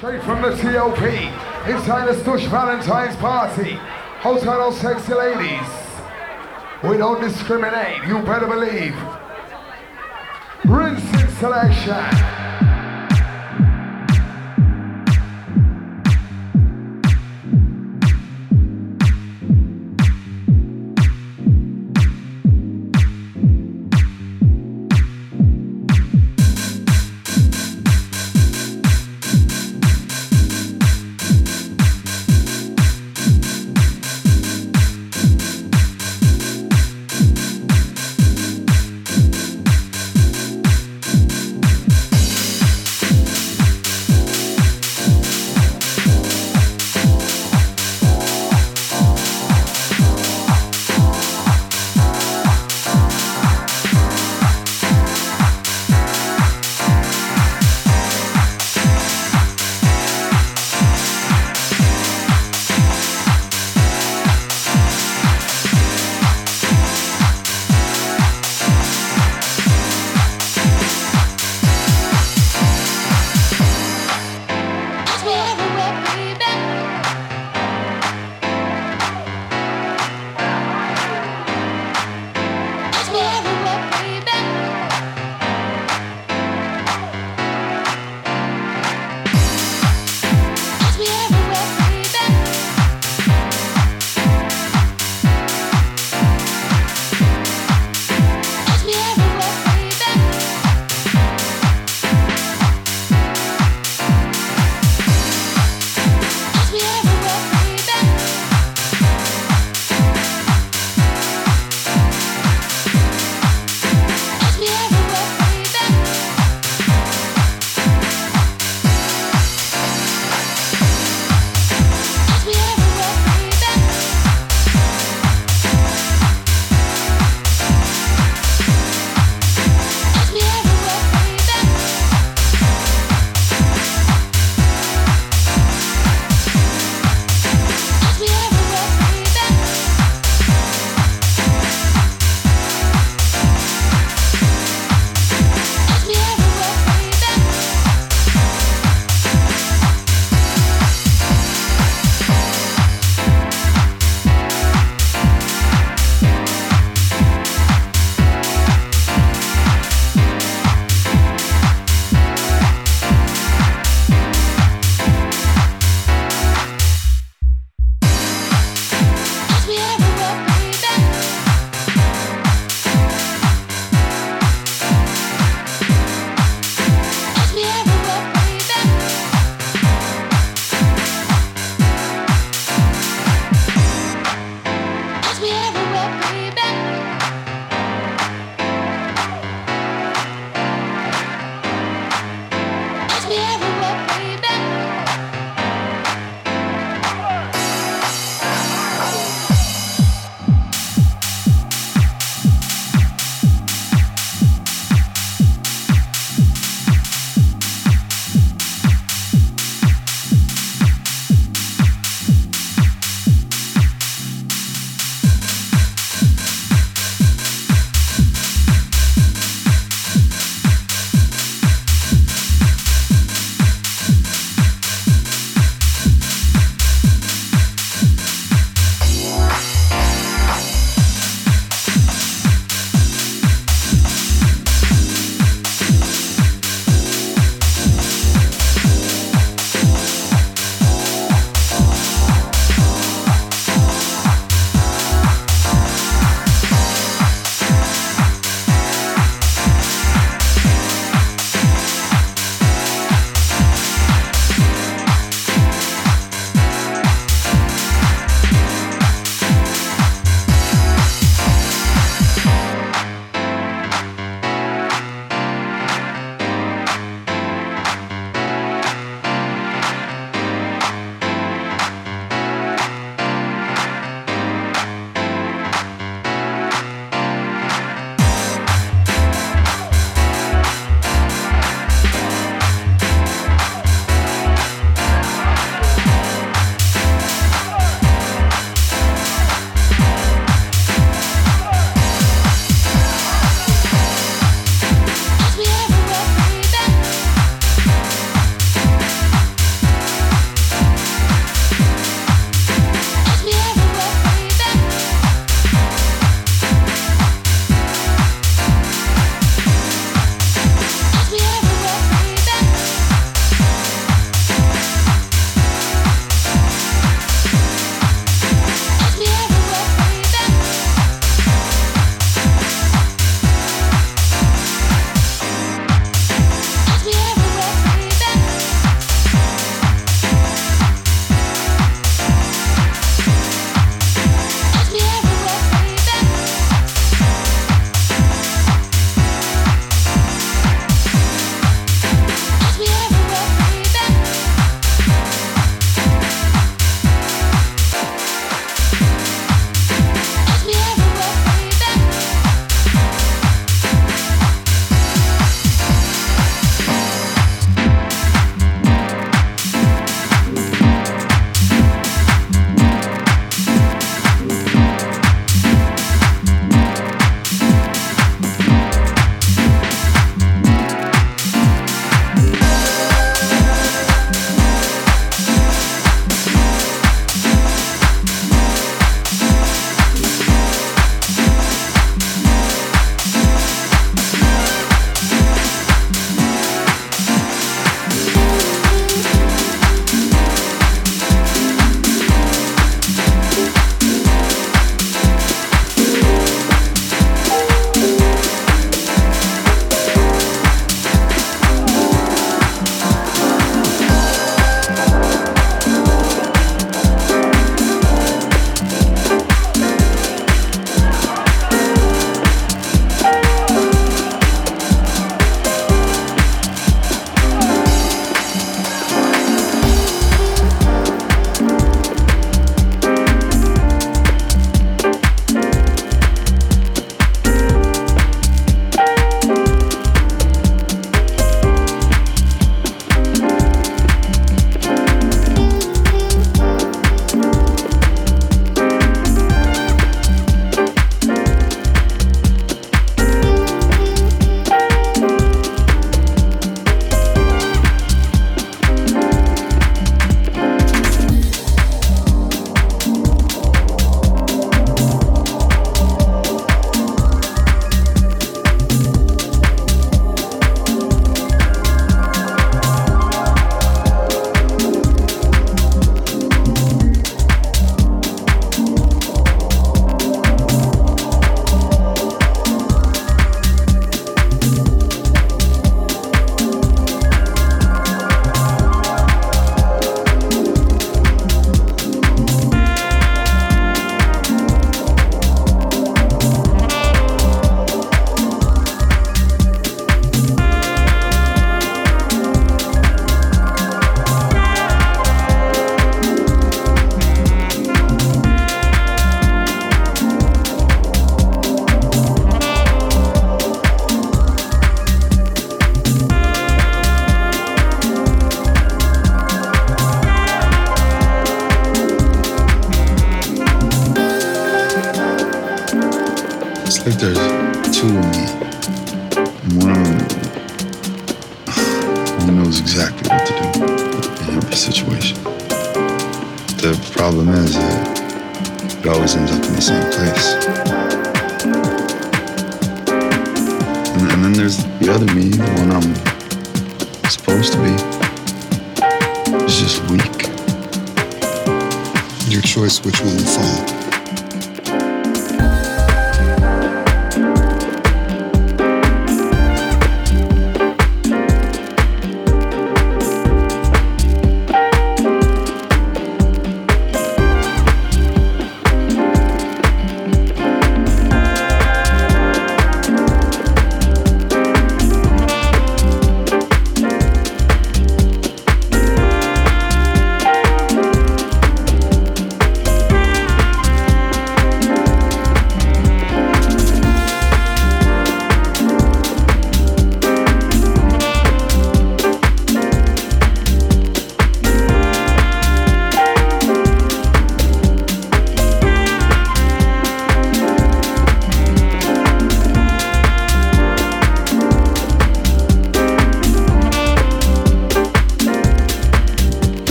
Straight from the COP, inside the Stush Valentine's party. Hotel those sexy ladies. We don't discriminate, you better believe. Rinsing selection.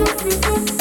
Música